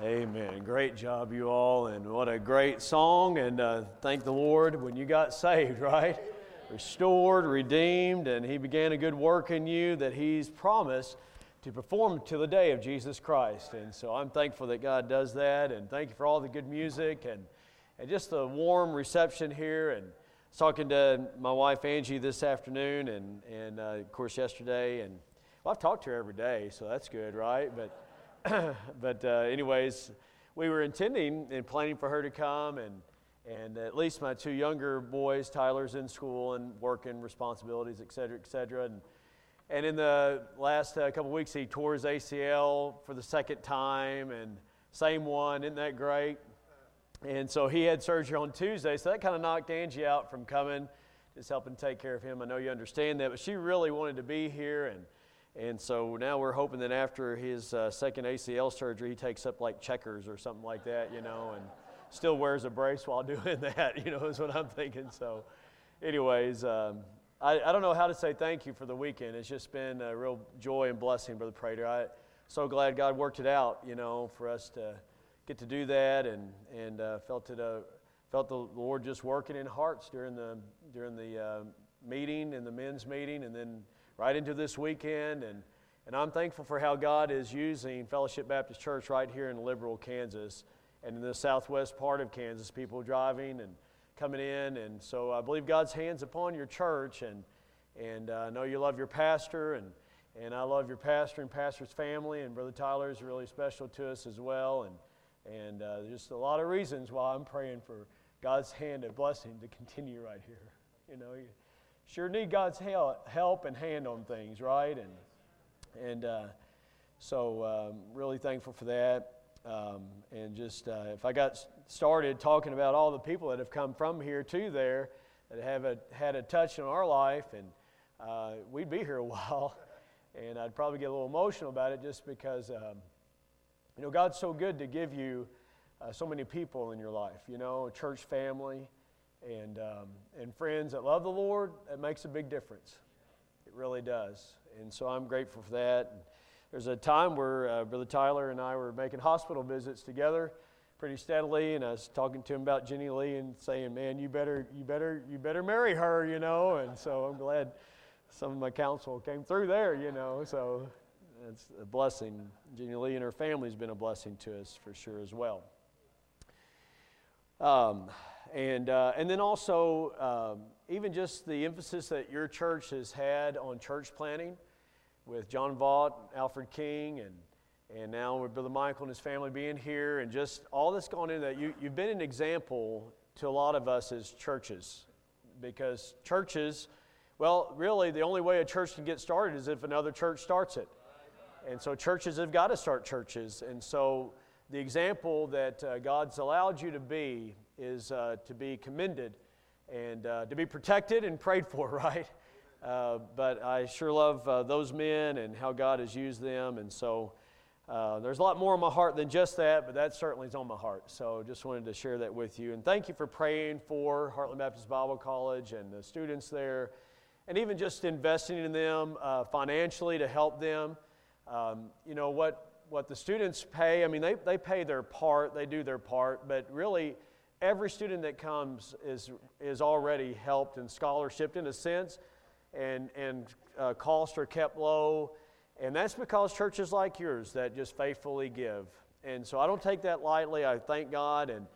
Amen. Great job, you all, and what a great song. And uh, thank the Lord when you got saved, right? Restored, redeemed, and He began a good work in you that He's promised to perform to the day of Jesus Christ. And so I'm thankful that God does that, and thank you for all the good music and, and just the warm reception here. And I was talking to my wife Angie this afternoon, and, and uh, of course yesterday, and well, I've talked to her every day, so that's good, right? But but uh, anyways, we were intending and planning for her to come, and and at least my two younger boys, Tyler's in school and working responsibilities, et cetera, et cetera. And, and in the last uh, couple weeks, he tore his ACL for the second time, and same one. Isn't that great? And so he had surgery on Tuesday, so that kind of knocked Angie out from coming, just helping take care of him. I know you understand that, but she really wanted to be here, and and so now we're hoping that after his uh, second ACL surgery, he takes up like checkers or something like that, you know, and still wears a brace while doing that, you know, is what I'm thinking. So, anyways, um, I, I don't know how to say thank you for the weekend. It's just been a real joy and blessing, Brother Prater. I'm so glad God worked it out, you know, for us to get to do that and, and uh, felt, it, uh, felt the Lord just working in hearts during the, during the uh, meeting and the men's meeting and then right into this weekend. And, and I'm thankful for how God is using Fellowship Baptist Church right here in Liberal, Kansas, and in the southwest part of Kansas, people driving and coming in. And so I believe God's hands upon your church. And, and uh, I know you love your pastor, and, and I love your pastor and pastor's family. And Brother Tyler is really special to us as well. And, and uh, just a lot of reasons why I'm praying for God's hand of blessing to continue right here. You know, sure need God's help and hand on things, right? And, and uh, so, um, really thankful for that. Um, and just uh, if I got started talking about all the people that have come from here to there that have a, had a touch in our life, and uh, we'd be here a while, and I'd probably get a little emotional about it just because, um, you know, God's so good to give you uh, so many people in your life, you know, a church family and, um, and friends that love the Lord, it makes a big difference. It really does. And so I'm grateful for that. And there's a time where uh, Brother Tyler and I were making hospital visits together pretty steadily, and I was talking to him about Jenny Lee and saying, "Man, you better, you better, you better marry her," you know. And so I'm glad some of my counsel came through there, you know. So it's a blessing. Jenny Lee and her family's been a blessing to us for sure as well. Um, and, uh, and then also, um, even just the emphasis that your church has had on church planting with John Vaught, Alfred King, and, and now with Brother Michael and his family being here, and just all that's gone into that. You, you've been an example to a lot of us as churches because churches, well, really, the only way a church can get started is if another church starts it. And so churches have got to start churches. And so the example that uh, God's allowed you to be is uh, to be commended and uh, to be protected and prayed for, right? Uh, but I sure love uh, those men and how God has used them. And so uh, there's a lot more on my heart than just that, but that certainly is on my heart. So just wanted to share that with you. And thank you for praying for Heartland Baptist Bible College and the students there, and even just investing in them uh, financially to help them. Um, you know, what, what the students pay, I mean, they, they pay their part, they do their part, but really, every student that comes is, is already helped and scholarshiped in a sense, and, and uh, costs are kept low. And that's because churches like yours that just faithfully give. And so I don't take that lightly. I thank God. And,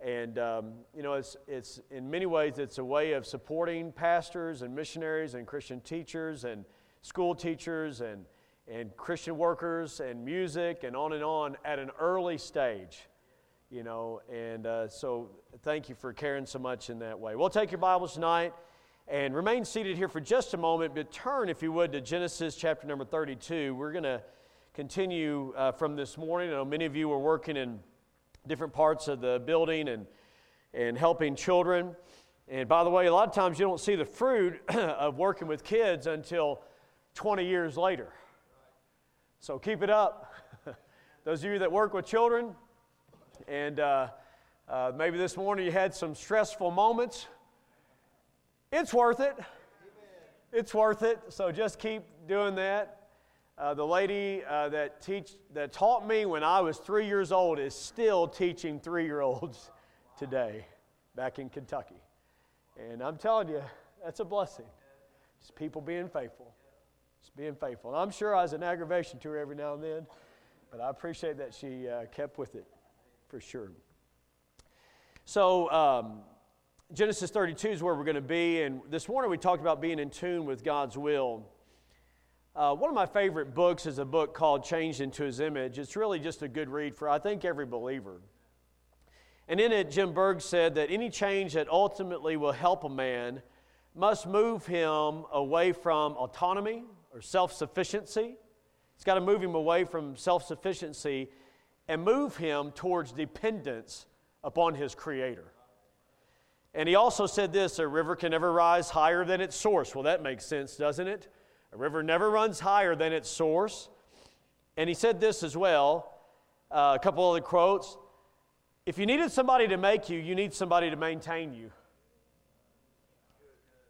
and um, you know, it's, it's, in many ways, it's a way of supporting pastors and missionaries and Christian teachers and school teachers and, and Christian workers and music and on and on at an early stage you know, and uh, so thank you for caring so much in that way. We'll take your Bibles tonight and remain seated here for just a moment, but turn, if you would, to Genesis chapter number 32. We're going to continue uh, from this morning. I know many of you were working in different parts of the building and, and helping children. And by the way, a lot of times you don't see the fruit of working with kids until 20 years later. So keep it up. Those of you that work with children, and uh, uh, maybe this morning you had some stressful moments. It's worth it. It's worth it. So just keep doing that. Uh, the lady uh, that, teach, that taught me when I was three years old is still teaching three year olds today back in Kentucky. And I'm telling you, that's a blessing. It's people being faithful. Just being faithful. And I'm sure I was an aggravation to her every now and then, but I appreciate that she uh, kept with it for sure. So, um, Genesis 32 is where we're going to be. And this morning we talked about being in tune with God's will. Uh, one of my favorite books is a book called Changed into His Image. It's really just a good read for, I think, every believer. And in it, Jim Berg said that any change that ultimately will help a man must move him away from autonomy or self sufficiency. It's got to move him away from self sufficiency and move him towards dependence upon his Creator. And he also said this a river can never rise higher than its source. Well, that makes sense, doesn't it? A river never runs higher than its source. And he said this as well uh, a couple other quotes. If you needed somebody to make you, you need somebody to maintain you.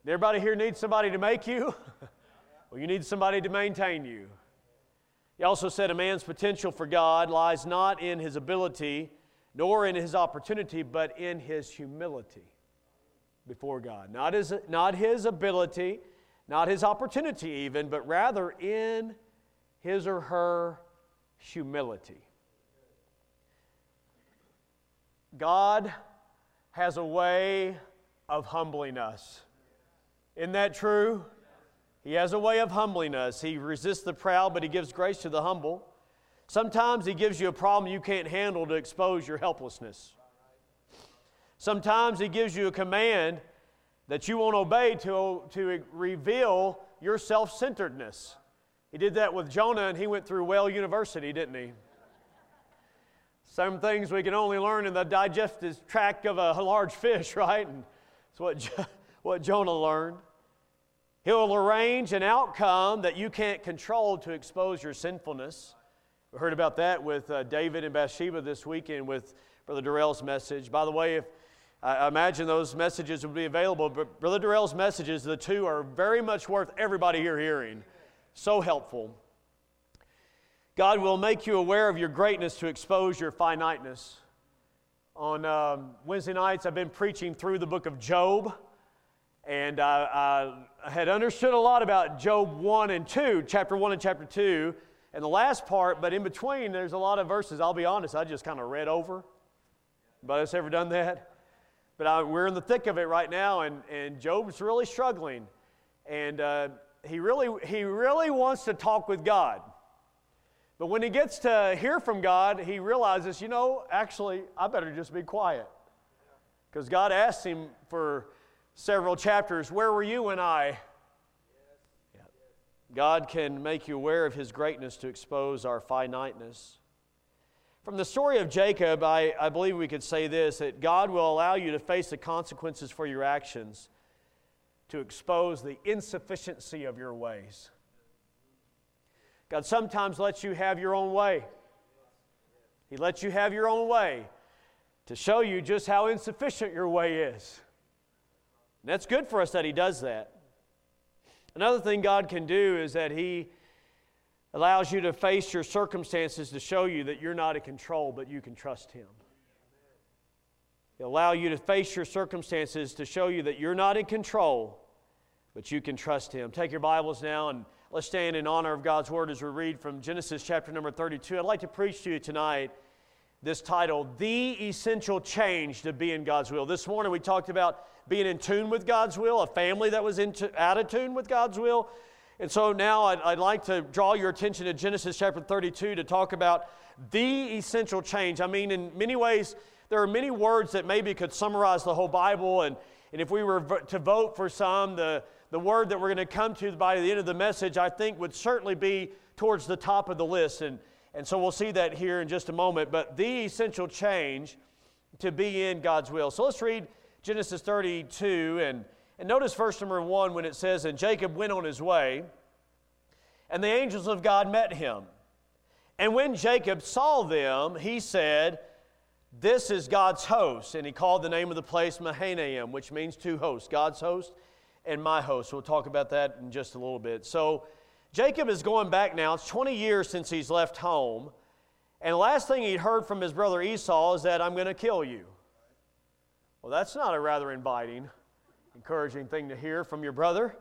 Everybody here needs somebody to make you? well, you need somebody to maintain you. He also said a man's potential for God lies not in his ability nor in his opportunity, but in his humility before God. Not his, not his ability, not his opportunity even, but rather in his or her humility. God has a way of humbling us. Isn't that true? He has a way of humbling us. He resists the proud, but he gives grace to the humble. Sometimes he gives you a problem you can't handle to expose your helplessness. Sometimes He gives you a command that you won't obey to, to reveal your self centeredness. He did that with Jonah, and he went through Whale University, didn't he? Some things we can only learn in the digestive tract of a large fish, right? And that's what, what Jonah learned. He'll arrange an outcome that you can't control to expose your sinfulness. We heard about that with uh, David and Bathsheba this weekend with Brother Durrell's message. By the way, if I imagine those messages would be available, but Brother Durrell's messages, the two are very much worth everybody here hearing. So helpful. God will make you aware of your greatness to expose your finiteness. On um, Wednesday nights, I've been preaching through the book of Job, and I, I had understood a lot about Job 1 and 2, chapter 1 and chapter 2, and the last part, but in between, there's a lot of verses, I'll be honest, I just kind of read over. Anybody else ever done that? But I, we're in the thick of it right now, and, and Job's really struggling. And uh, he, really, he really wants to talk with God. But when he gets to hear from God, he realizes, you know, actually, I better just be quiet. Because God asked him for several chapters, Where were you and I? God can make you aware of his greatness to expose our finiteness. From the story of Jacob, I, I believe we could say this that God will allow you to face the consequences for your actions to expose the insufficiency of your ways. God sometimes lets you have your own way. He lets you have your own way to show you just how insufficient your way is. And that's good for us that He does that. Another thing God can do is that He allows you to face your circumstances to show you that you're not in control, but you can trust Him. He'll allow you to face your circumstances to show you that you're not in control, but you can trust Him. Take your Bibles now and let's stand in honor of God's Word as we read from Genesis chapter number 32. I'd like to preach to you tonight this title, The Essential Change to Be in God's Will. This morning we talked about being in tune with God's will, a family that was in t- out of tune with God's will. And so now I'd, I'd, like to draw your attention to Genesis chapter 32 to talk about the essential change. I mean, in many ways, there are many words that maybe could summarize the whole Bible. And, and if we were to vote for some, the, the word that we're going to come to by the end of the message, I think would certainly be towards the top of the list. And, and so we'll see that here in just a moment. But the essential change to be in God's will. So let's read Genesis 32 and and notice verse number one when it says, And Jacob went on his way, and the angels of God met him. And when Jacob saw them, he said, This is God's host. And he called the name of the place Mahanaim, which means two hosts God's host and my host. We'll talk about that in just a little bit. So, Jacob is going back now. It's 20 years since he's left home. And the last thing he'd heard from his brother Esau is that I'm going to kill you. Well, that's not a rather inviting, encouraging thing to hear from your brother.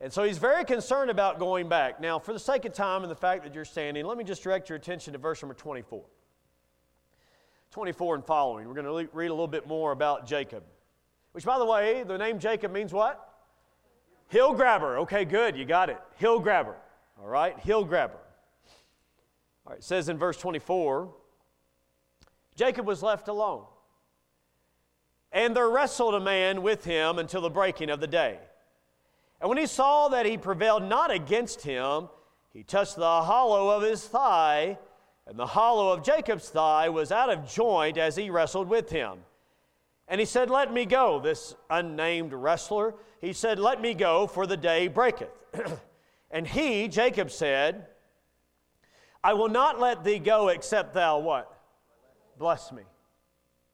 And so he's very concerned about going back. Now, for the sake of time and the fact that you're standing, let me just direct your attention to verse number 24. 24 and following. We're going to read a little bit more about Jacob. Which, by the way, the name Jacob means what? Hill grabber. Okay, good. You got it. Hill grabber. All right, hill grabber. All right, it says in verse 24 Jacob was left alone. And there wrestled a man with him until the breaking of the day. And when he saw that he prevailed not against him, he touched the hollow of his thigh, and the hollow of Jacob's thigh was out of joint as he wrestled with him. And he said, Let me go, this unnamed wrestler. He said, Let me go, for the day breaketh. and he, Jacob, said, I will not let thee go except thou what? Bless me.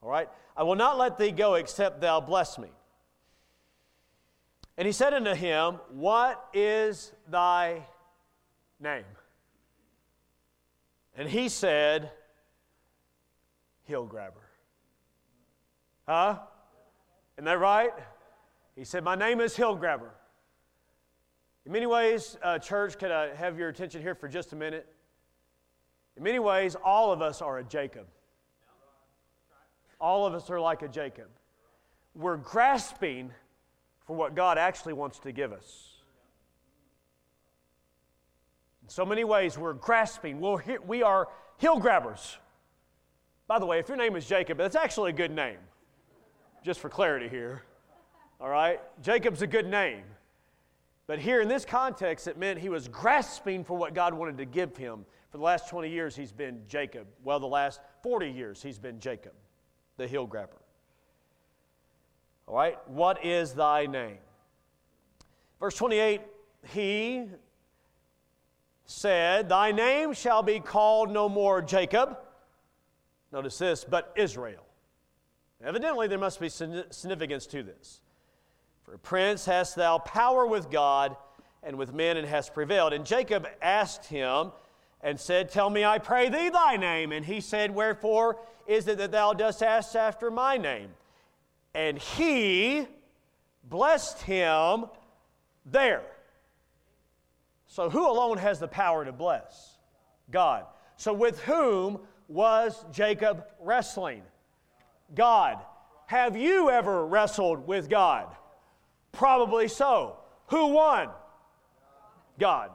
All right? I will not let thee go except thou bless me. And he said unto him, What is thy name? And he said, Hill grabber. Huh? Isn't that right? He said, My name is Hill grabber. In many ways, uh, church, could I have your attention here for just a minute? In many ways, all of us are a Jacob. All of us are like a Jacob. We're grasping for what God actually wants to give us. In so many ways, we're grasping. We're, we are hill grabbers. By the way, if your name is Jacob, that's actually a good name, just for clarity here. All right? Jacob's a good name. But here in this context, it meant he was grasping for what God wanted to give him. For the last 20 years, he's been Jacob. Well, the last 40 years, he's been Jacob, the hill grabber. All right, what is thy name? Verse 28 He said, Thy name shall be called no more Jacob. Notice this, but Israel. Evidently, there must be significance to this. For prince hast thou power with God and with men, and hast prevailed. And Jacob asked him and said, Tell me, I pray thee, thy name. And he said, Wherefore is it that thou dost ask after my name? And he blessed him there. So, who alone has the power to bless? God. So, with whom was Jacob wrestling? God. Have you ever wrestled with God? Probably so. Who won? God.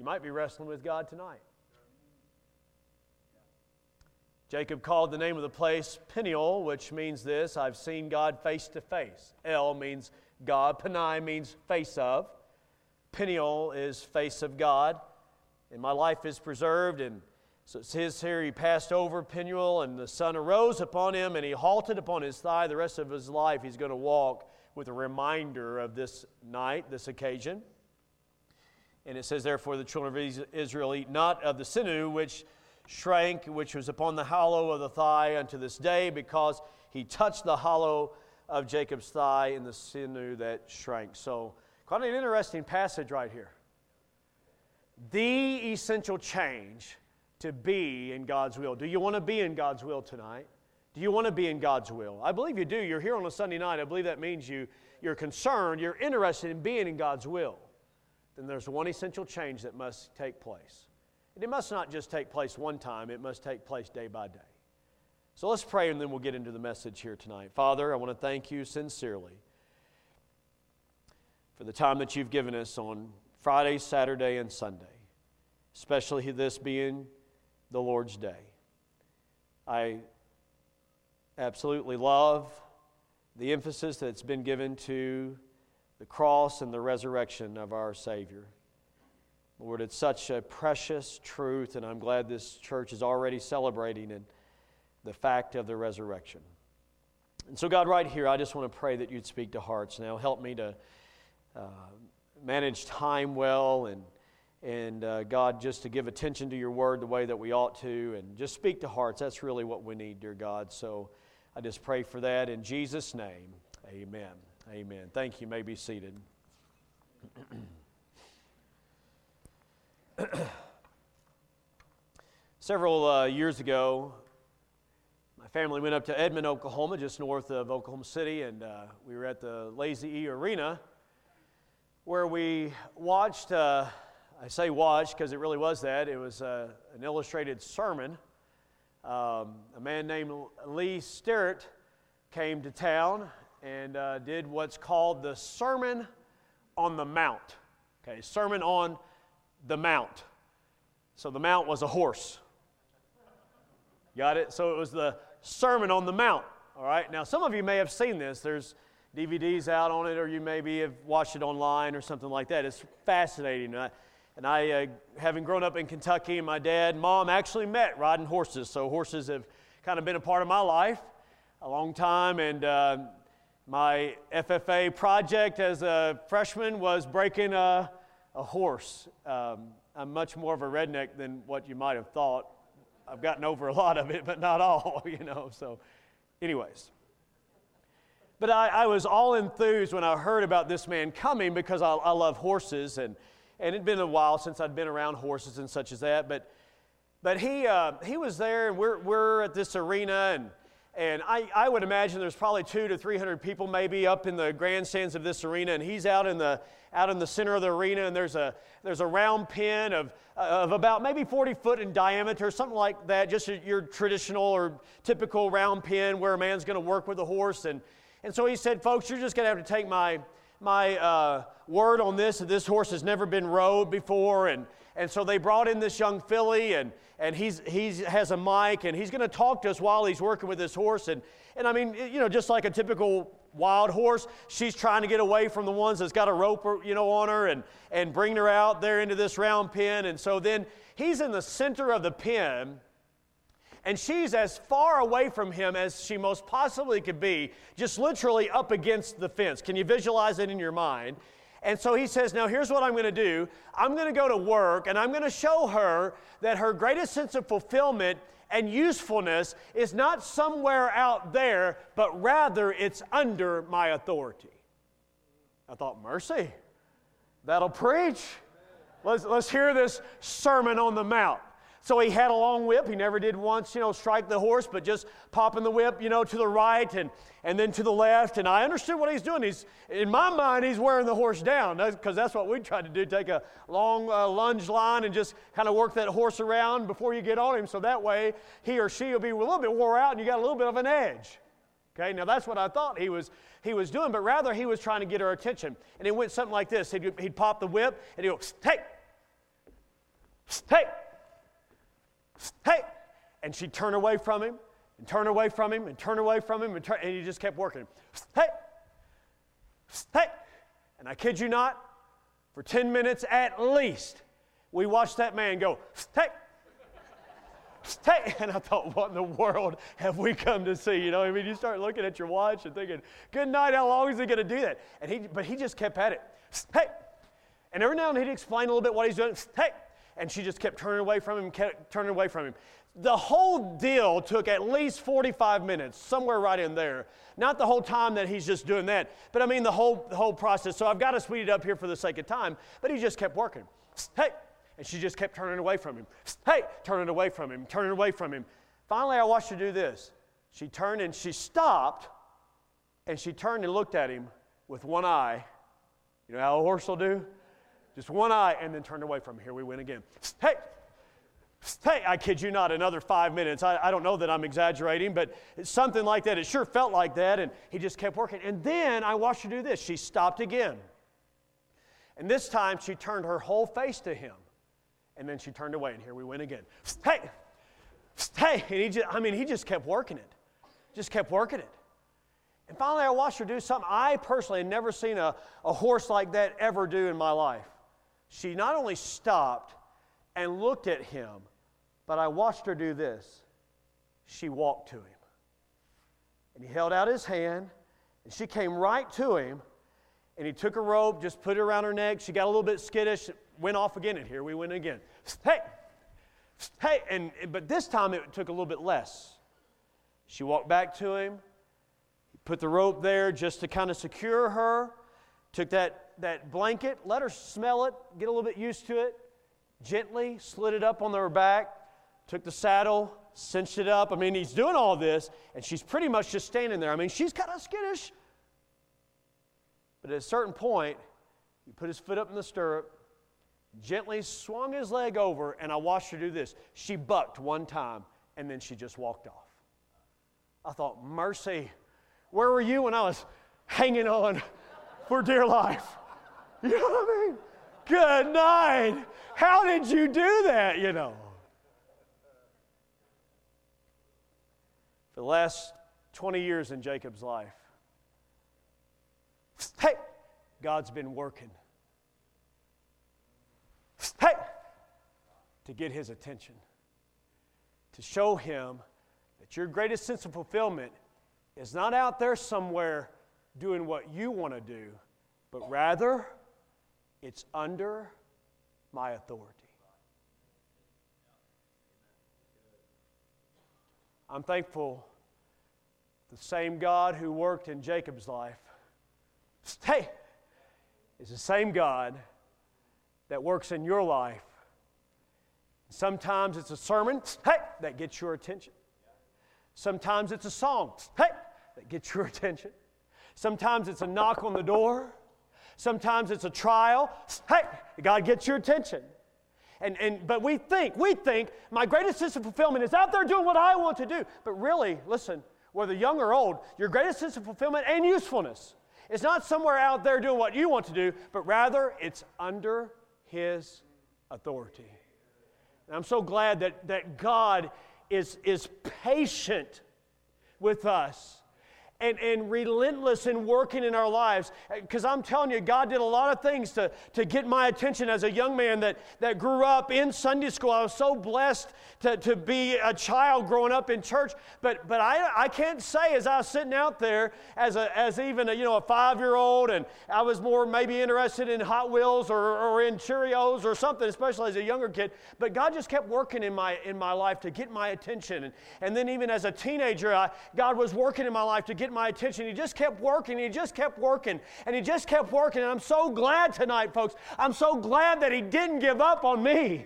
You might be wrestling with God tonight. Jacob called the name of the place Peniel, which means this I've seen God face to face. El means God, Penai means face of. Peniel is face of God. And my life is preserved. And so it says here, he passed over Peniel, and the sun arose upon him, and he halted upon his thigh. The rest of his life, he's going to walk with a reminder of this night, this occasion. And it says, Therefore, the children of Israel eat not of the sinew which shrank, which was upon the hollow of the thigh unto this day, because he touched the hollow of Jacob's thigh in the sinew that shrank. So, quite an interesting passage right here. The essential change to be in God's will. Do you want to be in God's will tonight? Do you want to be in God's will? I believe you do. You're here on a Sunday night. I believe that means you, you're concerned, you're interested in being in God's will. Then there's one essential change that must take place. And it must not just take place one time, it must take place day by day. So let's pray and then we'll get into the message here tonight. Father, I want to thank you sincerely for the time that you've given us on Friday, Saturday, and Sunday, especially this being the Lord's Day. I absolutely love the emphasis that's been given to the cross and the resurrection of our Savior. Lord, it's such a precious truth, and I'm glad this church is already celebrating it, the fact of the resurrection. And so, God, right here, I just want to pray that you'd speak to hearts now. Help me to uh, manage time well and, and uh, God, just to give attention to your word the way that we ought to, and just speak to hearts. That's really what we need, dear God. So I just pray for that in Jesus' name. Amen. Amen. Thank you. you may be seated. Several uh, years ago, my family went up to Edmond, Oklahoma, just north of Oklahoma City, and uh, we were at the Lazy E Arena where we watched, uh, I say watched because it really was that, it was uh, an illustrated sermon. Um, a man named Lee Sterrett came to town and uh, did what's called the Sermon on the Mount. Okay, Sermon on the Mount. So the mount was a horse. Got it? So it was the Sermon on the Mount. All right. Now, some of you may have seen this. There's DVDs out on it, or you maybe have watched it online or something like that. It's fascinating. Uh, and I, uh, having grown up in Kentucky, my dad and mom actually met riding horses. So horses have kind of been a part of my life a long time. And uh, my FFA project as a freshman was breaking a, a horse. Um, I'm much more of a redneck than what you might have thought. I've gotten over a lot of it, but not all, you know. So, anyways. But I, I was all enthused when I heard about this man coming because I, I love horses, and, and it'd been a while since I'd been around horses and such as that. But, but he, uh, he was there, and we're, we're at this arena, and and I, I would imagine there's probably two to 300 people maybe up in the grandstands of this arena, and he's out in the, out in the center of the arena, and there's a, there's a round pen of, of about maybe 40 foot in diameter, something like that, just your traditional or typical round pen where a man's going to work with a horse. And, and so he said, folks, you're just going to have to take my, my uh, word on this that this horse has never been rode before. And, and so they brought in this young filly, and, and he's, he's has a mic and he's going to talk to us while he's working with his horse. And, and I mean, you know, just like a typical wild horse, she's trying to get away from the ones that's got a rope, uh, you know, on her and, and bring her out there into this round pen. And so then he's in the center of the pen and she's as far away from him as she most possibly could be, just literally up against the fence. Can you visualize it in your mind? And so he says, Now here's what I'm going to do I'm going to go to work and I'm going to show her that her greatest sense of fulfillment and usefulness is not somewhere out there, but rather it's under my authority. I thought, Mercy, that'll preach. Let's, let's hear this Sermon on the Mount. So he had a long whip. He never did once, you know, strike the horse, but just popping the whip, you know, to the right and, and then to the left. And I understood what he's doing. He's, in my mind, he's wearing the horse down because that's what we tried to do take a long uh, lunge line and just kind of work that horse around before you get on him. So that way he or she will be a little bit wore out and you got a little bit of an edge. Okay, now that's what I thought he was, he was doing, but rather he was trying to get her attention. And it went something like this he'd, he'd pop the whip and he'd go, hey, hey, hey! And she'd turn away from him and turn away from him and turn away from him and, turn, and he just kept working. Hey! Hey! And I kid you not, for 10 minutes at least, we watched that man go, hey! Hey! And I thought, what in the world have we come to see? You know, I mean, you start looking at your watch and thinking, good night, how long is he going to do that? And he, but he just kept at it. Hey! And every now and then he'd explain a little bit what he's doing. Hey! And she just kept turning away from him, kept turning away from him. The whole deal took at least 45 minutes, somewhere right in there. Not the whole time that he's just doing that, but I mean the whole, the whole process. So I've got to speed it up here for the sake of time, but he just kept working. Hey! And she just kept turning away from him. Hey! Turning away from him, turning away from him. Finally, I watched her do this. She turned and she stopped, and she turned and looked at him with one eye. You know how a horse will do? Just one eye, and then turned away from him. Here we went again. Hey! Hey, I kid you not, another five minutes. I, I don't know that I'm exaggerating, but something like that. It sure felt like that, and he just kept working. And then I watched her do this. She stopped again. And this time she turned her whole face to him. And then she turned away, and here we went again. Hey! Hey! And he just, I mean, he just kept working it. Just kept working it. And finally, I watched her do something I personally had never seen a, a horse like that ever do in my life she not only stopped and looked at him, but I watched her do this. She walked to him. And he held out his hand, and she came right to him, and he took a rope, just put it around her neck. She got a little bit skittish, went off again, and here we went again. Hey! Hey! And, but this time it took a little bit less. She walked back to him, put the rope there just to kind of secure her, took that that blanket, let her smell it, get a little bit used to it, gently slid it up on her back, took the saddle, cinched it up. I mean, he's doing all this, and she's pretty much just standing there. I mean, she's kind of skittish. But at a certain point, he put his foot up in the stirrup, gently swung his leg over, and I watched her do this. She bucked one time, and then she just walked off. I thought, mercy, where were you when I was hanging on for dear life? You know what I mean? Good night. How did you do that? You know. For the last 20 years in Jacob's life, hey, God's been working. Hey, to get his attention, to show him that your greatest sense of fulfillment is not out there somewhere doing what you want to do, but rather it's under my authority. I'm thankful the same God who worked in Jacob's life, hey, is the same God that works in your life. Sometimes it's a sermon, hey, that gets your attention. Sometimes it's a song, hey, that gets your attention. Sometimes it's a knock on the door. Sometimes it's a trial. Hey, God gets your attention. And, and, but we think, we think my greatest sense of fulfillment is out there doing what I want to do. But really, listen, whether young or old, your greatest sense of fulfillment and usefulness is not somewhere out there doing what you want to do, but rather it's under His authority. And I'm so glad that, that God is, is patient with us and, and relentless in working in our lives. Uh, because I'm telling you, God did a lot of things to, to get my attention as a young man that, that grew up in Sunday school. I was so blessed to, to be a child growing up in church. But, but I, I can't say as I was sitting out there as, a, as even a, you know, a five-year-old and I was more maybe interested in Hot Wheels or, or in Cheerios or something, especially as a younger kid. But God just kept working in my, in my life to get my attention. And, and then even as a teenager, I, God was working in my life to get my attention. He just kept working. He just kept working. And he just kept working. And I'm so glad tonight, folks. I'm so glad that he didn't give up on me.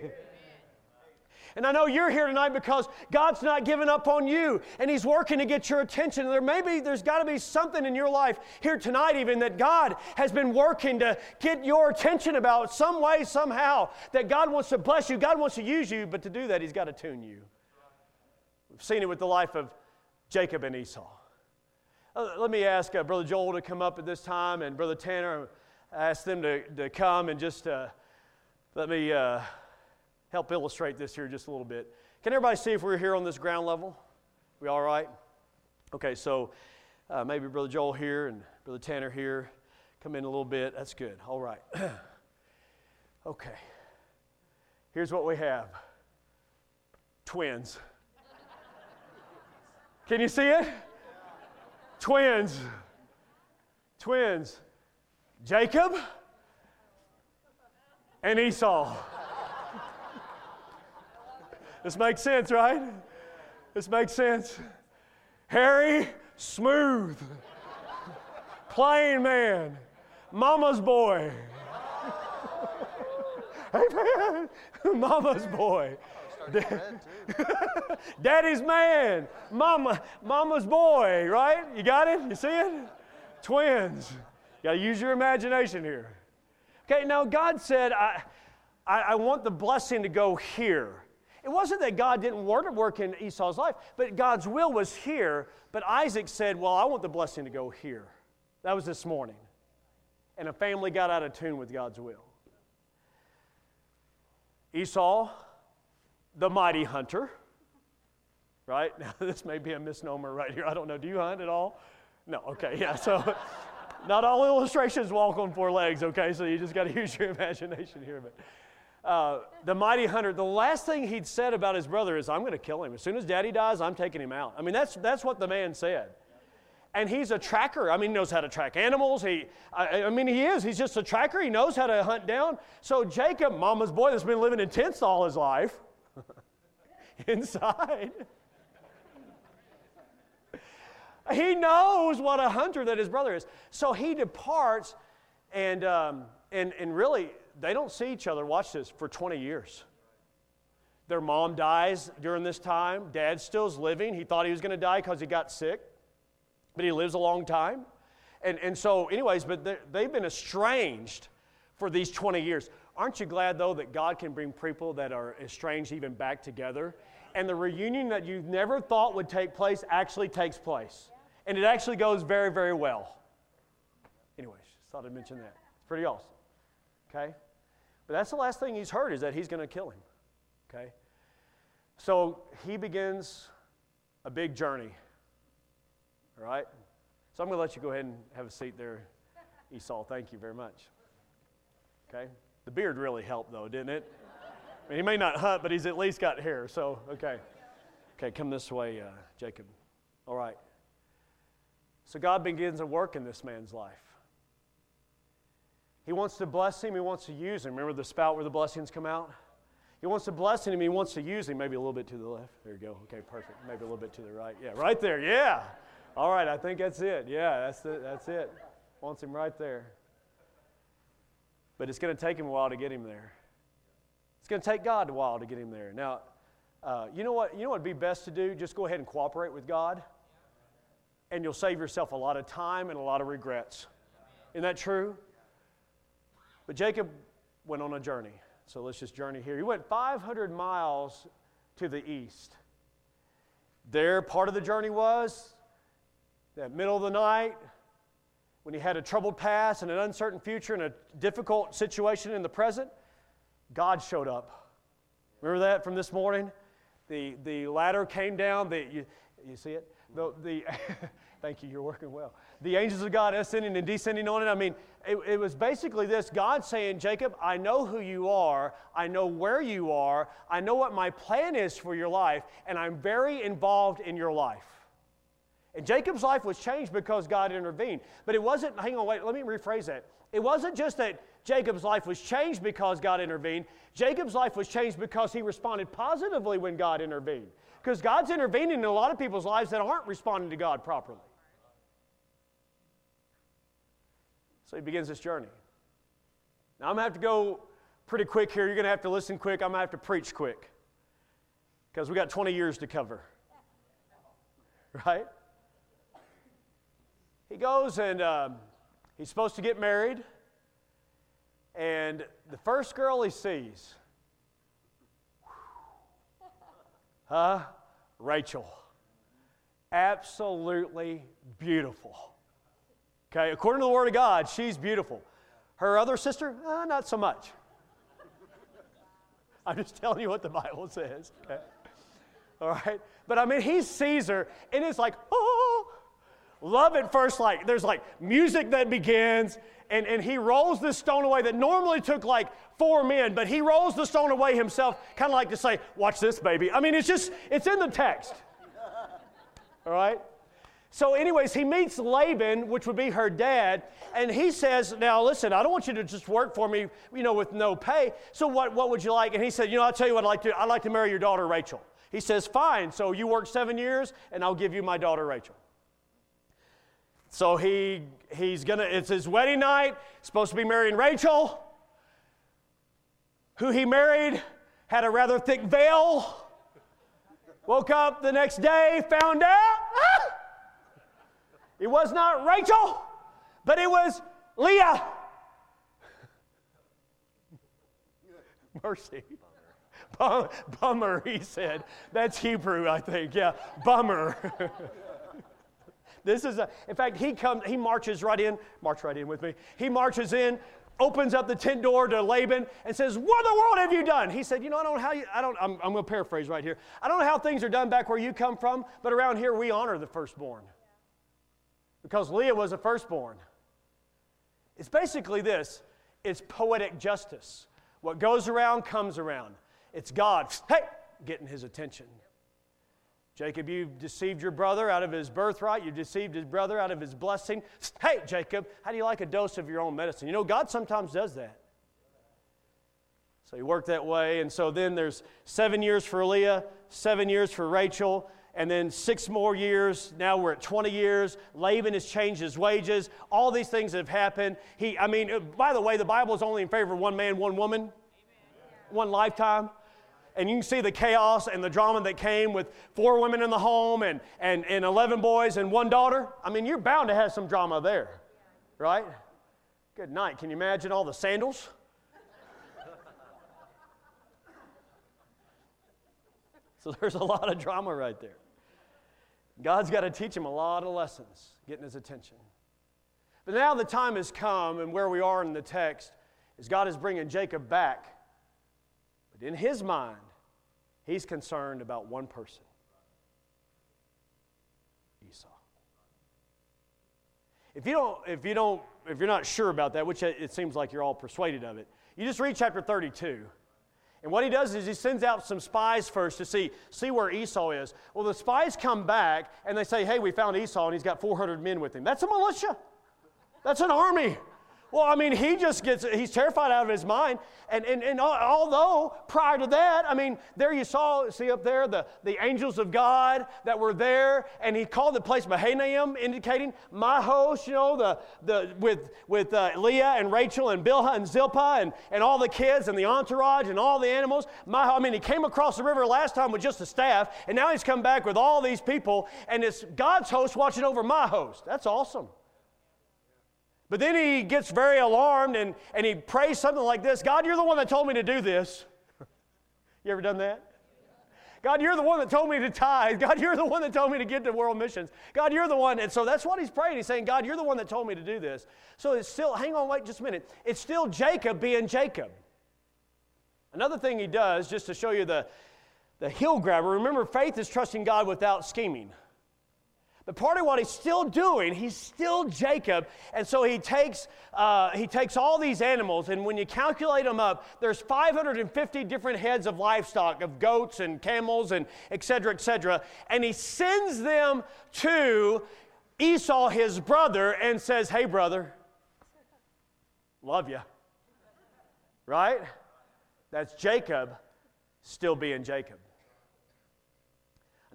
And I know you're here tonight because God's not giving up on you and He's working to get your attention. There may be, there's got to be something in your life here tonight, even that God has been working to get your attention about some way, somehow, that God wants to bless you. God wants to use you, but to do that, He's got to tune you. We've seen it with the life of Jacob and Esau. Uh, let me ask uh, Brother Joel to come up at this time and Brother Tanner, ask them to, to come and just uh, let me help illustrate this here just a little bit. Can everybody see if we're here on this ground level? We all right? Okay, so uh, maybe Brother Joel here and Brother Tanner here. Come in a little bit. That's good. All right. okay. Here's what we have twins. Can you see it? Twins. Twins. Jacob and Esau. this makes sense, right? This makes sense. Hairy, smooth. Plain man. Mama's boy. Amen. Mama's boy. Daddy's man, mama, mama's boy, right? You got it? You see it? Twins. You got to use your imagination here. Okay, now God said, I, I, I, want the blessing to go here. It wasn't that God didn't want to work in Esau's life, but God's will was here. But Isaac said, Well, I want the blessing to go here. That was this morning. And a family got out of tune with God's will. Esau the mighty hunter, right? Now, this may be a misnomer right here. I don't know. Do you hunt at all? No, okay, yeah. So, not all illustrations walk on four legs, okay? So, you just got to use your imagination here. But uh, the mighty hunter, the last thing he'd said about his brother is, I'm going to kill him. As soon as daddy dies, I'm taking him out. I mean, that's, that's what the man said. And he's a tracker. I mean, he knows how to track animals. He, I, I mean, he is. He's just a tracker. He knows how to hunt down. So, Jacob, mama's boy that's been living in tents all his life, inside. he knows what a hunter that his brother is. So he departs, and, um, and, and really, they don't see each other, watch this, for 20 years. Their mom dies during this time. Dad still's living. He thought he was going to die because he got sick, but he lives a long time. And, and so, anyways, but they've been estranged for these 20 years. Aren't you glad, though, that God can bring people that are estranged even back together? And the reunion that you never thought would take place actually takes place. And it actually goes very, very well. Anyways, thought I'd mention that. It's pretty awesome. Okay? But that's the last thing he's heard is that he's going to kill him. Okay? So he begins a big journey. All right? So I'm going to let you go ahead and have a seat there, Esau. Thank you very much. Okay? The beard really helped, though, didn't it? I mean, he may not hunt, but he's at least got hair, so, okay. Okay, come this way, uh, Jacob. All right. So God begins a work in this man's life. He wants to bless him, he wants to use him. Remember the spout where the blessings come out? He wants to bless him, he wants to use him. Maybe a little bit to the left. There you go. Okay, perfect. Maybe a little bit to the right. Yeah, right there. Yeah. All right, I think that's it. Yeah, that's it. That's it. Wants him right there. But it's going to take him a while to get him there. It's going to take God a while to get him there. Now, uh, you know what? You know what would be best to do? Just go ahead and cooperate with God, and you'll save yourself a lot of time and a lot of regrets. Isn't that true? But Jacob went on a journey. So let's just journey here. He went 500 miles to the east. There, part of the journey was that middle of the night, when he had a troubled past and an uncertain future and a difficult situation in the present, God showed up. Remember that from this morning? The, the ladder came down. The, you, you see it? The, the thank you, you're working well. The angels of God ascending and descending on it. I mean, it, it was basically this God saying, Jacob, I know who you are. I know where you are. I know what my plan is for your life, and I'm very involved in your life. And Jacob's life was changed because God intervened. But it wasn't, hang on, wait, let me rephrase that. It wasn't just that Jacob's life was changed because God intervened. Jacob's life was changed because he responded positively when God intervened. Because God's intervening in a lot of people's lives that aren't responding to God properly. So he begins this journey. Now I'm going to have to go pretty quick here. You're going to have to listen quick. I'm going to have to preach quick. Because we got 20 years to cover. Right? He goes and um, he's supposed to get married. And the first girl he sees, huh? Rachel. Absolutely beautiful. Okay, according to the Word of God, she's beautiful. Her other sister, uh, not so much. I'm just telling you what the Bible says. Okay? All right? But I mean, he sees her, and it's like, oh, love at first like there's like music that begins and, and he rolls this stone away that normally took like four men but he rolls the stone away himself kind of like to say watch this baby. I mean it's just it's in the text. All right? So anyways he meets laban which would be her dad and he says now listen i don't want you to just work for me you know with no pay. So what, what would you like? And he said you know i'll tell you what i'd like to i'd like to marry your daughter rachel. He says fine. So you work seven years and i'll give you my daughter rachel so he, he's gonna, it's his wedding night, supposed to be marrying Rachel, who he married, had a rather thick veil. Woke up the next day, found out ah, it was not Rachel, but it was Leah. Mercy. Bummer, he said. That's Hebrew, I think. Yeah, bummer. This is a, in fact, he comes, he marches right in, march right in with me. He marches in, opens up the tent door to Laban and says, What in the world have you done? He said, You know, I don't know how you, I don't, I'm, I'm going to paraphrase right here. I don't know how things are done back where you come from, but around here we honor the firstborn. Because Leah was a firstborn. It's basically this it's poetic justice. What goes around comes around. It's God, hey, getting his attention. Jacob, you've deceived your brother out of his birthright. You've deceived his brother out of his blessing. Hey, Jacob, how do you like a dose of your own medicine? You know, God sometimes does that. So he worked that way. And so then there's seven years for Leah, seven years for Rachel. and then six more years. Now we're at 20 years. Laban has changed his wages. All these things have happened. He, I mean, uh, by the way, the Bible is only in favor of one man, one woman, one lifetime. And you can see the chaos and the drama that came with four women in the home and, and, and 11 boys and one daughter. I mean, you're bound to have some drama there, right? Good night. Can you imagine all the sandals? so there's a lot of drama right there. God's got to teach him a lot of lessons, getting his attention. But now the time has come, and where we are in the text is God is bringing Jacob back. But in his mind, he's concerned about one person Esau. If you don't, if you don't, if you're not sure about that, which it seems like you're all persuaded of it, you just read chapter 32. And what he does is he sends out some spies first to see, see where Esau is. Well, the spies come back and they say, Hey, we found Esau and he's got 400 men with him. That's a militia, that's an army. Well, I mean, he just gets, he's terrified out of his mind. And, and, and although prior to that, I mean, there you saw, see up there, the, the angels of God that were there, and he called the place Mahanaim, indicating my host, you know, the, the, with, with uh, Leah and Rachel and Bilhah and Zilpah and, and all the kids and the entourage and all the animals. My, I mean, he came across the river last time with just a staff, and now he's come back with all these people, and it's God's host watching over my host. That's awesome. But then he gets very alarmed and, and he prays something like this God, you're the one that told me to do this. you ever done that? God, you're the one that told me to tithe. God, you're the one that told me to get to world missions. God, you're the one. And so that's what he's praying. He's saying, God, you're the one that told me to do this. So it's still, hang on, wait just a minute. It's still Jacob being Jacob. Another thing he does, just to show you the, the heel grabber, remember, faith is trusting God without scheming. But part of what he's still doing, he's still Jacob, and so he takes uh, he takes all these animals, and when you calculate them up, there's 550 different heads of livestock, of goats and camels and et cetera, et cetera, and he sends them to Esau, his brother, and says, "Hey, brother, love you." Right? That's Jacob still being Jacob.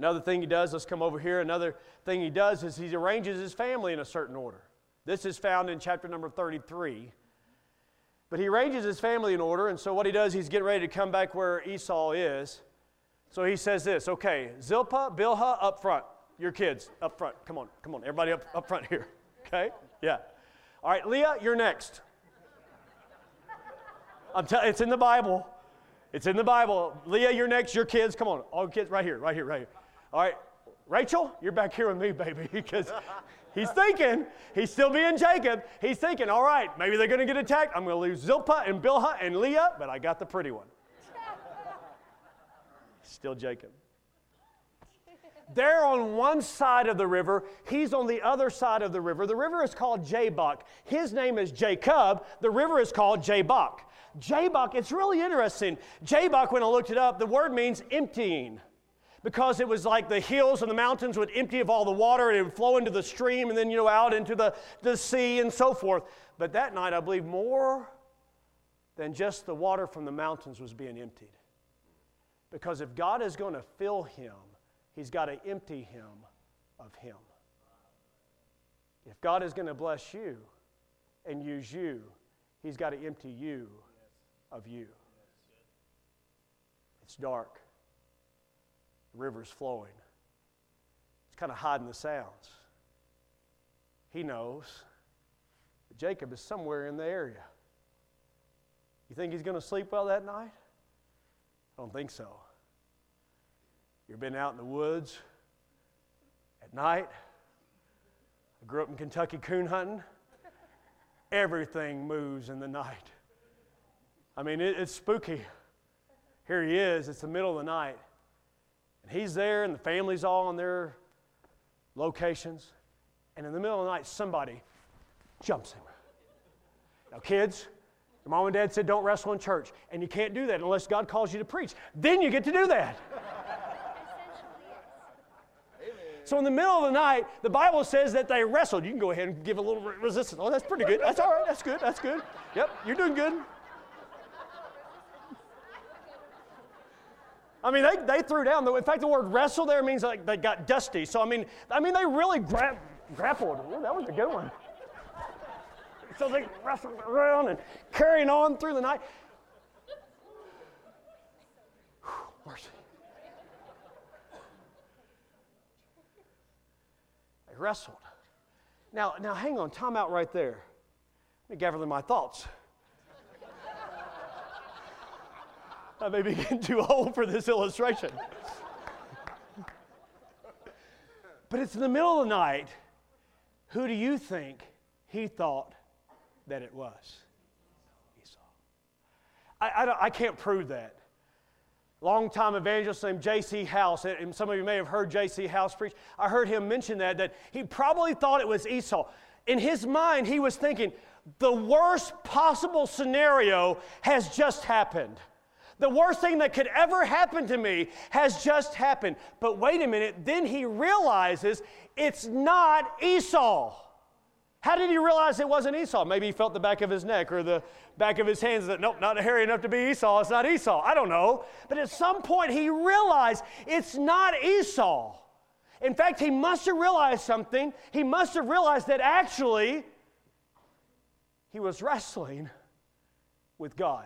Another thing he does, let's come over here. Another thing he does is he arranges his family in a certain order. This is found in chapter number 33. But he arranges his family in order, and so what he does, he's getting ready to come back where Esau is. So he says this okay, Zilpah, Bilhah up front. Your kids up front. Come on, come on, everybody up, up front here. Okay? Yeah. All right, Leah, you're next. I'm tell- it's in the Bible. It's in the Bible. Leah, you're next. Your kids, come on. All kids right here, right here, right here. All right, Rachel, you're back here with me, baby, because he's thinking, he's still being Jacob. He's thinking, all right, maybe they're going to get attacked. I'm going to lose Zilpah and Bilhah and Leah, but I got the pretty one. Still Jacob. They're on one side of the river. He's on the other side of the river. The river is called Jabbok. His name is Jacob. The river is called Jabbok. Jabbok, it's really interesting. Jabbok, when I looked it up, the word means emptying because it was like the hills and the mountains would empty of all the water and it would flow into the stream and then, you know, out into the, the sea and so forth. But that night, I believe more than just the water from the mountains was being emptied. Because if God is going to fill him, he's got to empty him of him. If God is going to bless you and use you, he's got to empty you of you. It's dark. The river's flowing. It's kind of hiding the sounds. He knows that Jacob is somewhere in the area. You think he's going to sleep well that night? I don't think so. You've been out in the woods at night. I grew up in Kentucky coon hunting. Everything moves in the night. I mean, it, it's spooky. Here he is, it's the middle of the night. He's there, and the family's all on their locations. And in the middle of the night, somebody jumps him. Now, kids, your mom and dad said don't wrestle in church. And you can't do that unless God calls you to preach. Then you get to do that. So in the middle of the night, the Bible says that they wrestled. You can go ahead and give a little resistance. Oh, that's pretty good. That's all right. That's good. That's good. Yep, you're doing good. I mean, they, they threw down. In fact, the word wrestle there means like they got dusty. So, I mean, I mean they really gra- grappled. Ooh, that was a good one. So they wrestled around and carrying on through the night. Whew, mercy. They wrestled. Now, now hang on, time out right there. Let me gather my thoughts. I may be getting too old for this illustration. but it's in the middle of the night. Who do you think he thought that it was? Esau. I, I, I can't prove that. Longtime evangelist named J.C. House, and some of you may have heard J.C. House preach. I heard him mention that, that he probably thought it was Esau. In his mind, he was thinking, the worst possible scenario has just happened. The worst thing that could ever happen to me has just happened. But wait a minute, then he realizes it's not Esau. How did he realize it wasn't Esau? Maybe he felt the back of his neck or the back of his hands that, nope, not hairy enough to be Esau. It's not Esau. I don't know. But at some point, he realized it's not Esau. In fact, he must have realized something. He must have realized that actually he was wrestling with God.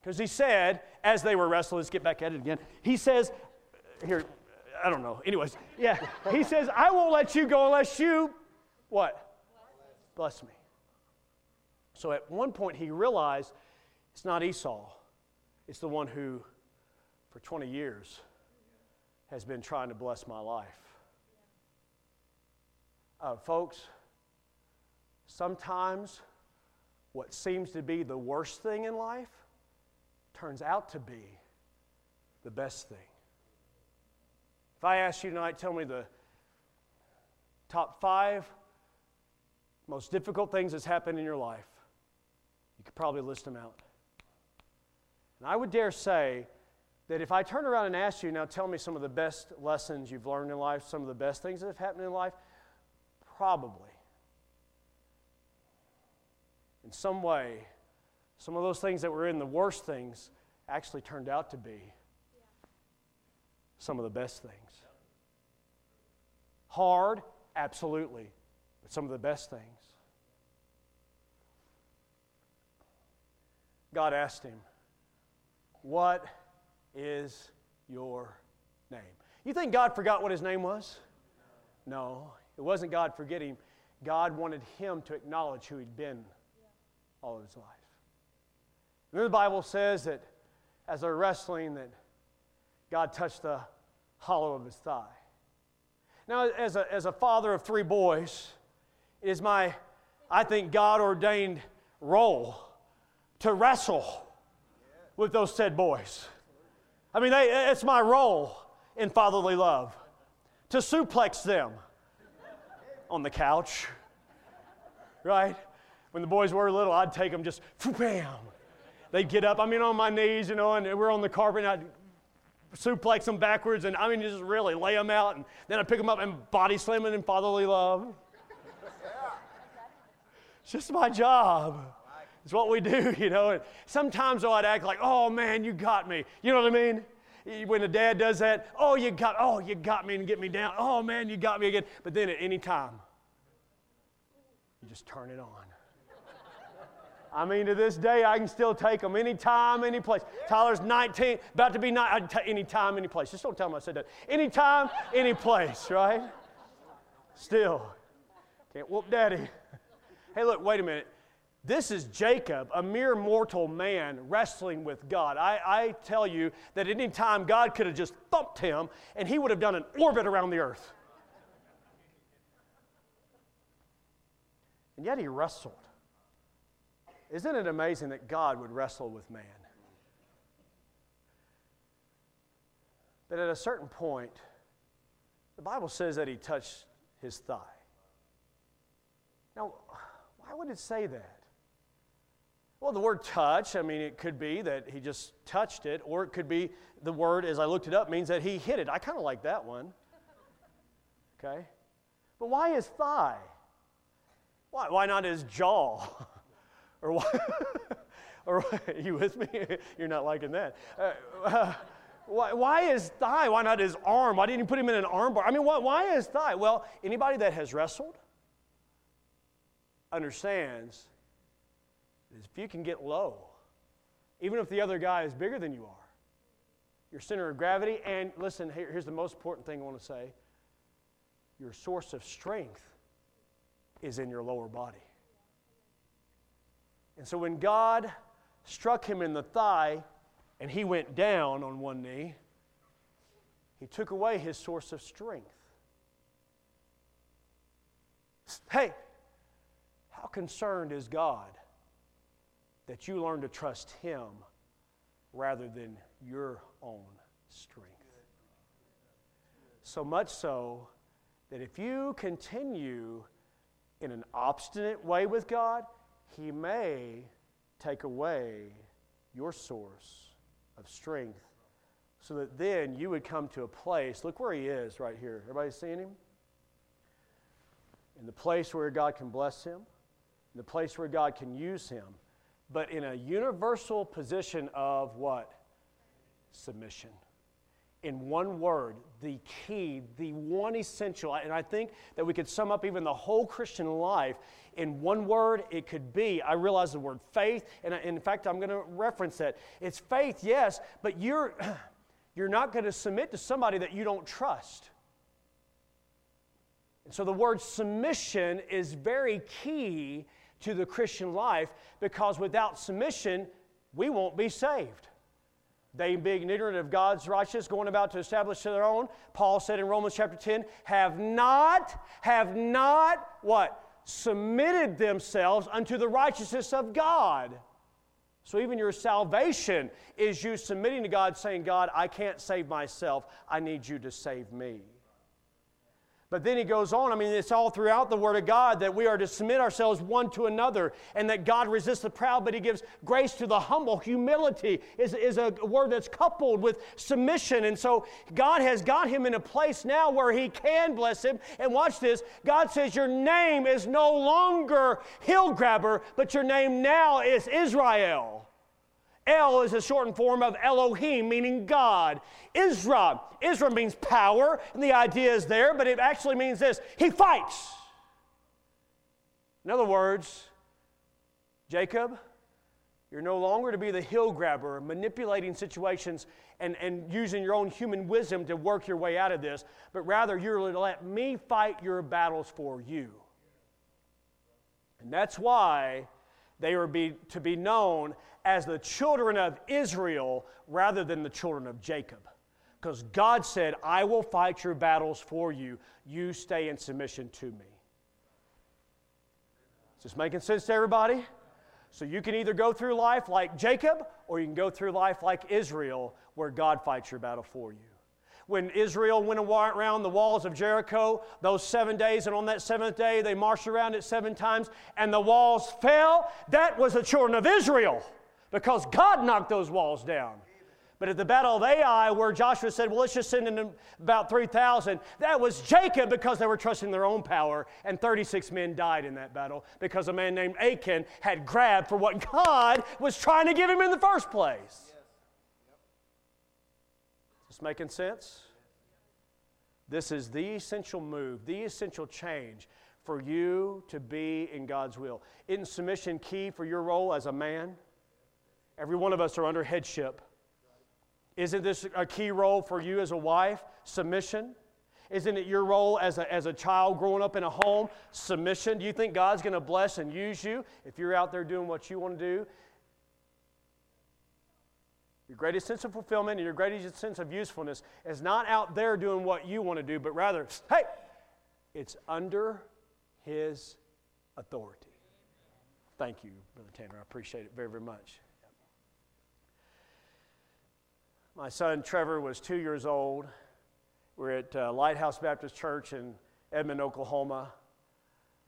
Because he said, as they were wrestling, let's get back at it again. He says, here, I don't know. Anyways, yeah. He says, I won't let you go unless you, what? Bless me. So at one point he realized it's not Esau, it's the one who, for 20 years, has been trying to bless my life. Uh, folks, sometimes what seems to be the worst thing in life turns out to be the best thing. If I ask you tonight, tell me the top five most difficult things that's happened in your life, you could probably list them out. And I would dare say that if I turn around and ask you, now tell me some of the best lessons you've learned in life, some of the best things that have happened in life, probably. In some way, some of those things that were in the worst things actually turned out to be some of the best things. Hard, absolutely, but some of the best things. God asked him, What is your name? You think God forgot what his name was? No, it wasn't God forgetting. God wanted him to acknowledge who he'd been all of his life. And then the Bible says that as they're wrestling, that God touched the hollow of his thigh. Now, as a, as a father of three boys, it is my, I think, God ordained role to wrestle with those said boys. I mean, they, it's my role in fatherly love to suplex them on the couch, right? When the boys were little, I'd take them just, bam. They'd get up, I mean, on my knees, you know, and we're on the carpet, and I'd suplex them backwards, and I mean, just really lay them out, and then I'd pick them up and body slam them in fatherly love. It's just my job. It's what we do, you know. And sometimes though, I'd act like, "Oh man, you got me." You know what I mean? When a dad does that, "Oh, you got, oh, you got me and get me down." Oh man, you got me again. But then at any time, you just turn it on. I mean, to this day, I can still take them anytime, any place. Tyler's 19, about to be nine, anytime, any place. Just don't tell him I said that. Anytime, any place, right? Still, can't whoop daddy. Hey, look, wait a minute. This is Jacob, a mere mortal man wrestling with God. I, I tell you that at any time God could have just thumped him and he would have done an orbit around the earth. And yet he wrestled. Isn't it amazing that God would wrestle with man? But at a certain point, the Bible says that he touched his thigh. Now, why would it say that? Well, the word touch, I mean, it could be that he just touched it, or it could be the word, as I looked it up, means that he hit it. I kind of like that one. Okay? But why his thigh? Why, why not his jaw? or why? or you with me? You're not liking that. Uh, uh, Why, why his thigh? Why not his arm? Why didn't you put him in an armbar? I mean, why, why his thigh? Well, anybody that has wrestled understands that if you can get low, even if the other guy is bigger than you are, your center of gravity, and listen, here, here's the most important thing I want to say your source of strength is in your lower body. And so when God struck him in the thigh and he went down on one knee, he took away his source of strength. Hey, how concerned is God that you learn to trust Him rather than your own strength? So much so that if you continue in an obstinate way with God, He may take away your source of strength so that then you would come to a place. Look where He is right here. Everybody seeing Him? In the place where God can bless Him, in the place where God can use Him, but in a universal position of what? Submission in one word, the key, the one essential, and I think that we could sum up even the whole Christian life in one word. It could be, I realize the word faith, and in fact, I'm going to reference that. It's faith, yes, but you're, you're not going to submit to somebody that you don't trust. And so the word submission is very key to the Christian life because without submission, we won't be saved. They being ignorant of God's righteousness, going about to establish their own. Paul said in Romans chapter 10, have not, have not what? Submitted themselves unto the righteousness of God. So even your salvation is you submitting to God, saying, God, I can't save myself. I need you to save me. But then he goes on, I mean, it's all throughout the Word of God that we are to submit ourselves one to another and that God resists the proud, but he gives grace to the humble. Humility is, is a word that's coupled with submission. And so God has got him in a place now where he can bless him. And watch this God says, Your name is no longer heel grabber, but your name now is Israel. El is a shortened form of Elohim, meaning God. Israel, Israel means power, and the idea is there, but it actually means this He fights. In other words, Jacob, you're no longer to be the heel grabber, manipulating situations and, and using your own human wisdom to work your way out of this, but rather you're to let me fight your battles for you. And that's why they are be, to be known as the children of Israel rather than the children of Jacob. Because God said, I will fight your battles for you. You stay in submission to me. Is this making sense to everybody? So you can either go through life like Jacob or you can go through life like Israel where God fights your battle for you when Israel went around the walls of Jericho those seven days, and on that seventh day they marched around it seven times, and the walls fell. That was the children of Israel because God knocked those walls down. But at the Battle of Ai, where Joshua said, Well, let's just send in about 3,000, that was Jacob because they were trusting their own power, and 36 men died in that battle because a man named Achan had grabbed for what God was trying to give him in the first place this making sense? This is the essential move, the essential change for you to be in God's will. Isn't submission key for your role as a man? Every one of us are under headship. Isn't this a key role for you as a wife? Submission. Isn't it your role as a, as a child growing up in a home? Submission. Do you think God's going to bless and use you if you're out there doing what you want to do? Your greatest sense of fulfillment and your greatest sense of usefulness is not out there doing what you want to do, but rather, hey, it's under His authority. Thank you, Brother Tanner. I appreciate it very, very much. My son Trevor was two years old. We're at uh, Lighthouse Baptist Church in Edmond, Oklahoma,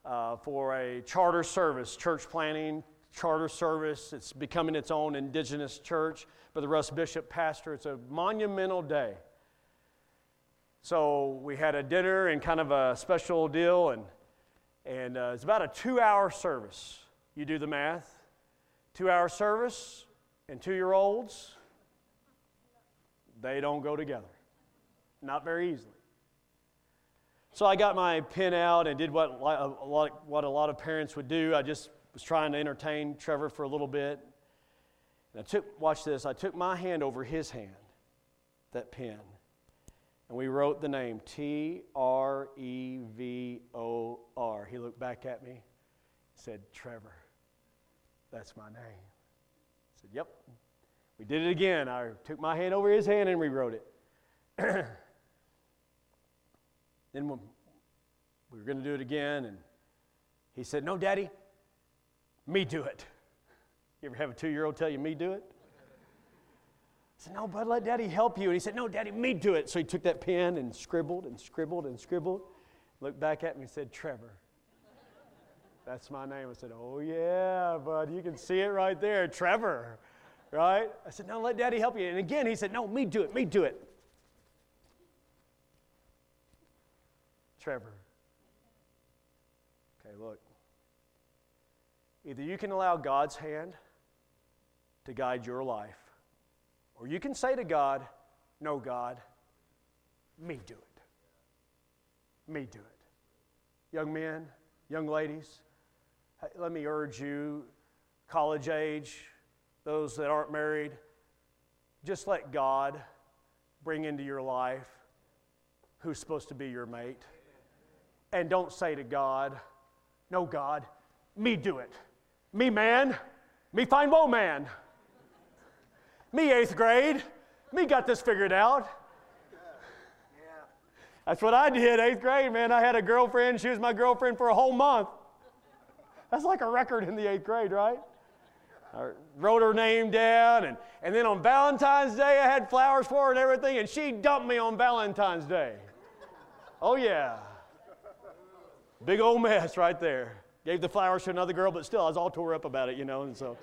uh, for a charter service, church planning, charter service. It's becoming its own indigenous church. Brother Russ Bishop, pastor. It's a monumental day. So we had a dinner and kind of a special deal, and, and uh, it's about a two hour service. You do the math. Two hour service and two year olds. They don't go together, not very easily. So I got my pen out and did what a lot, what a lot of parents would do. I just was trying to entertain Trevor for a little bit. And I took, watch this, I took my hand over his hand, that pen, and we wrote the name T R E V O R. He looked back at me, said, Trevor, that's my name. I said, Yep. We did it again. I took my hand over his hand and rewrote it. then we were going to do it again, and he said, No, Daddy, me do it. You ever have a two year old tell you, me do it? I said, No, bud, let daddy help you. And he said, No, daddy, me do it. So he took that pen and scribbled and scribbled and scribbled, looked back at me and said, Trevor. That's my name. I said, Oh, yeah, bud, you can see it right there, Trevor, right? I said, No, let daddy help you. And again, he said, No, me do it, me do it. Trevor. Okay, look. Either you can allow God's hand to guide your life. Or you can say to God, No, God, me do it. Me do it. Young men, young ladies, let me urge you, college age, those that aren't married, just let God bring into your life who's supposed to be your mate. And don't say to God, No, God, me do it. Me, man. Me, fine woe man. Me, eighth grade. Me got this figured out. That's what I did, eighth grade, man. I had a girlfriend. She was my girlfriend for a whole month. That's like a record in the eighth grade, right? I wrote her name down, and, and then on Valentine's Day, I had flowers for her and everything, and she dumped me on Valentine's Day. Oh, yeah. Big old mess right there. Gave the flowers to another girl, but still, I was all tore up about it, you know, and so.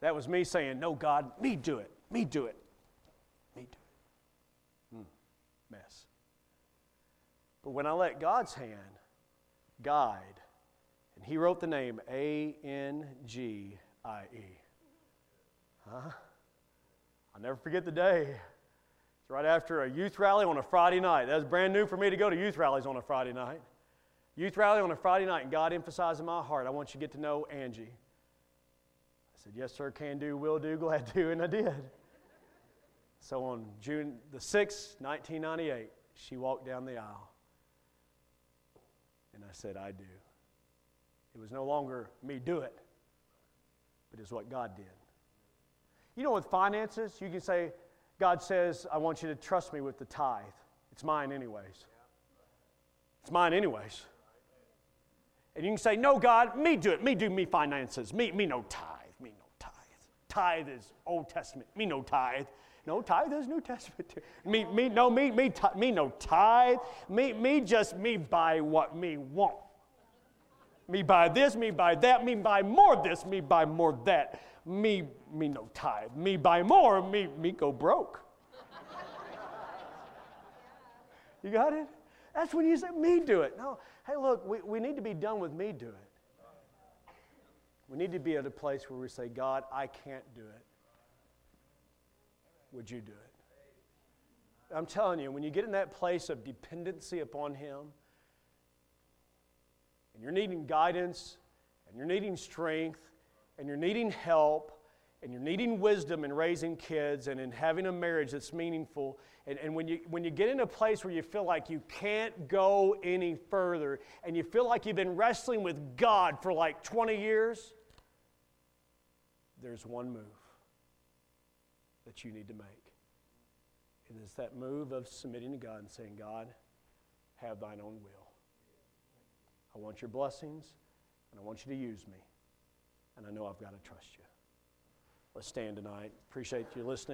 That was me saying, No, God, me do it. Me do it. Me do it. Hmm. Mess. But when I let God's hand guide, He wrote the name A N G I E. Huh? I'll never forget the day. It's right after a youth rally on a Friday night. That was brand new for me to go to youth rallies on a Friday night. Youth rally on a Friday night, and God emphasized in my heart, I want you to get to know Angie I said, Yes, sir, can do, will do, glad to, and I did. So on June the 6th, 1998, she walked down the aisle. And I said, I do. It was no longer me do it, but it's what God did. You know, with finances, you can say, God says, I want you to trust me with the tithe. It's mine, anyways. It's mine, anyways. And you can say, No, God, me do it. Me do me finances. Me, me no tithe Me no tithe. tithe is Old Testament. Me no tithe. No tithe is New Testament. Me, me, no, me, me, me no tithe. Me, me just me buy what me want. Me buy this, me buy that, me buy more this, me buy more that. Me, me no tithe. Me buy more, me, me go broke. you got it? That's when you say, me do it. No, hey, look, we, we need to be done with me do it. We need to be at a place where we say, God, I can't do it. Would you do it? I'm telling you, when you get in that place of dependency upon Him, and you're needing guidance, and you're needing strength, and you're needing help, and you're needing wisdom in raising kids and in having a marriage that's meaningful, and, and when, you, when you get in a place where you feel like you can't go any further, and you feel like you've been wrestling with God for like 20 years, there's one move that you need to make. And it's that move of submitting to God and saying, God, have thine own will. I want your blessings, and I want you to use me. And I know I've got to trust you. Let's stand tonight. Appreciate you listening.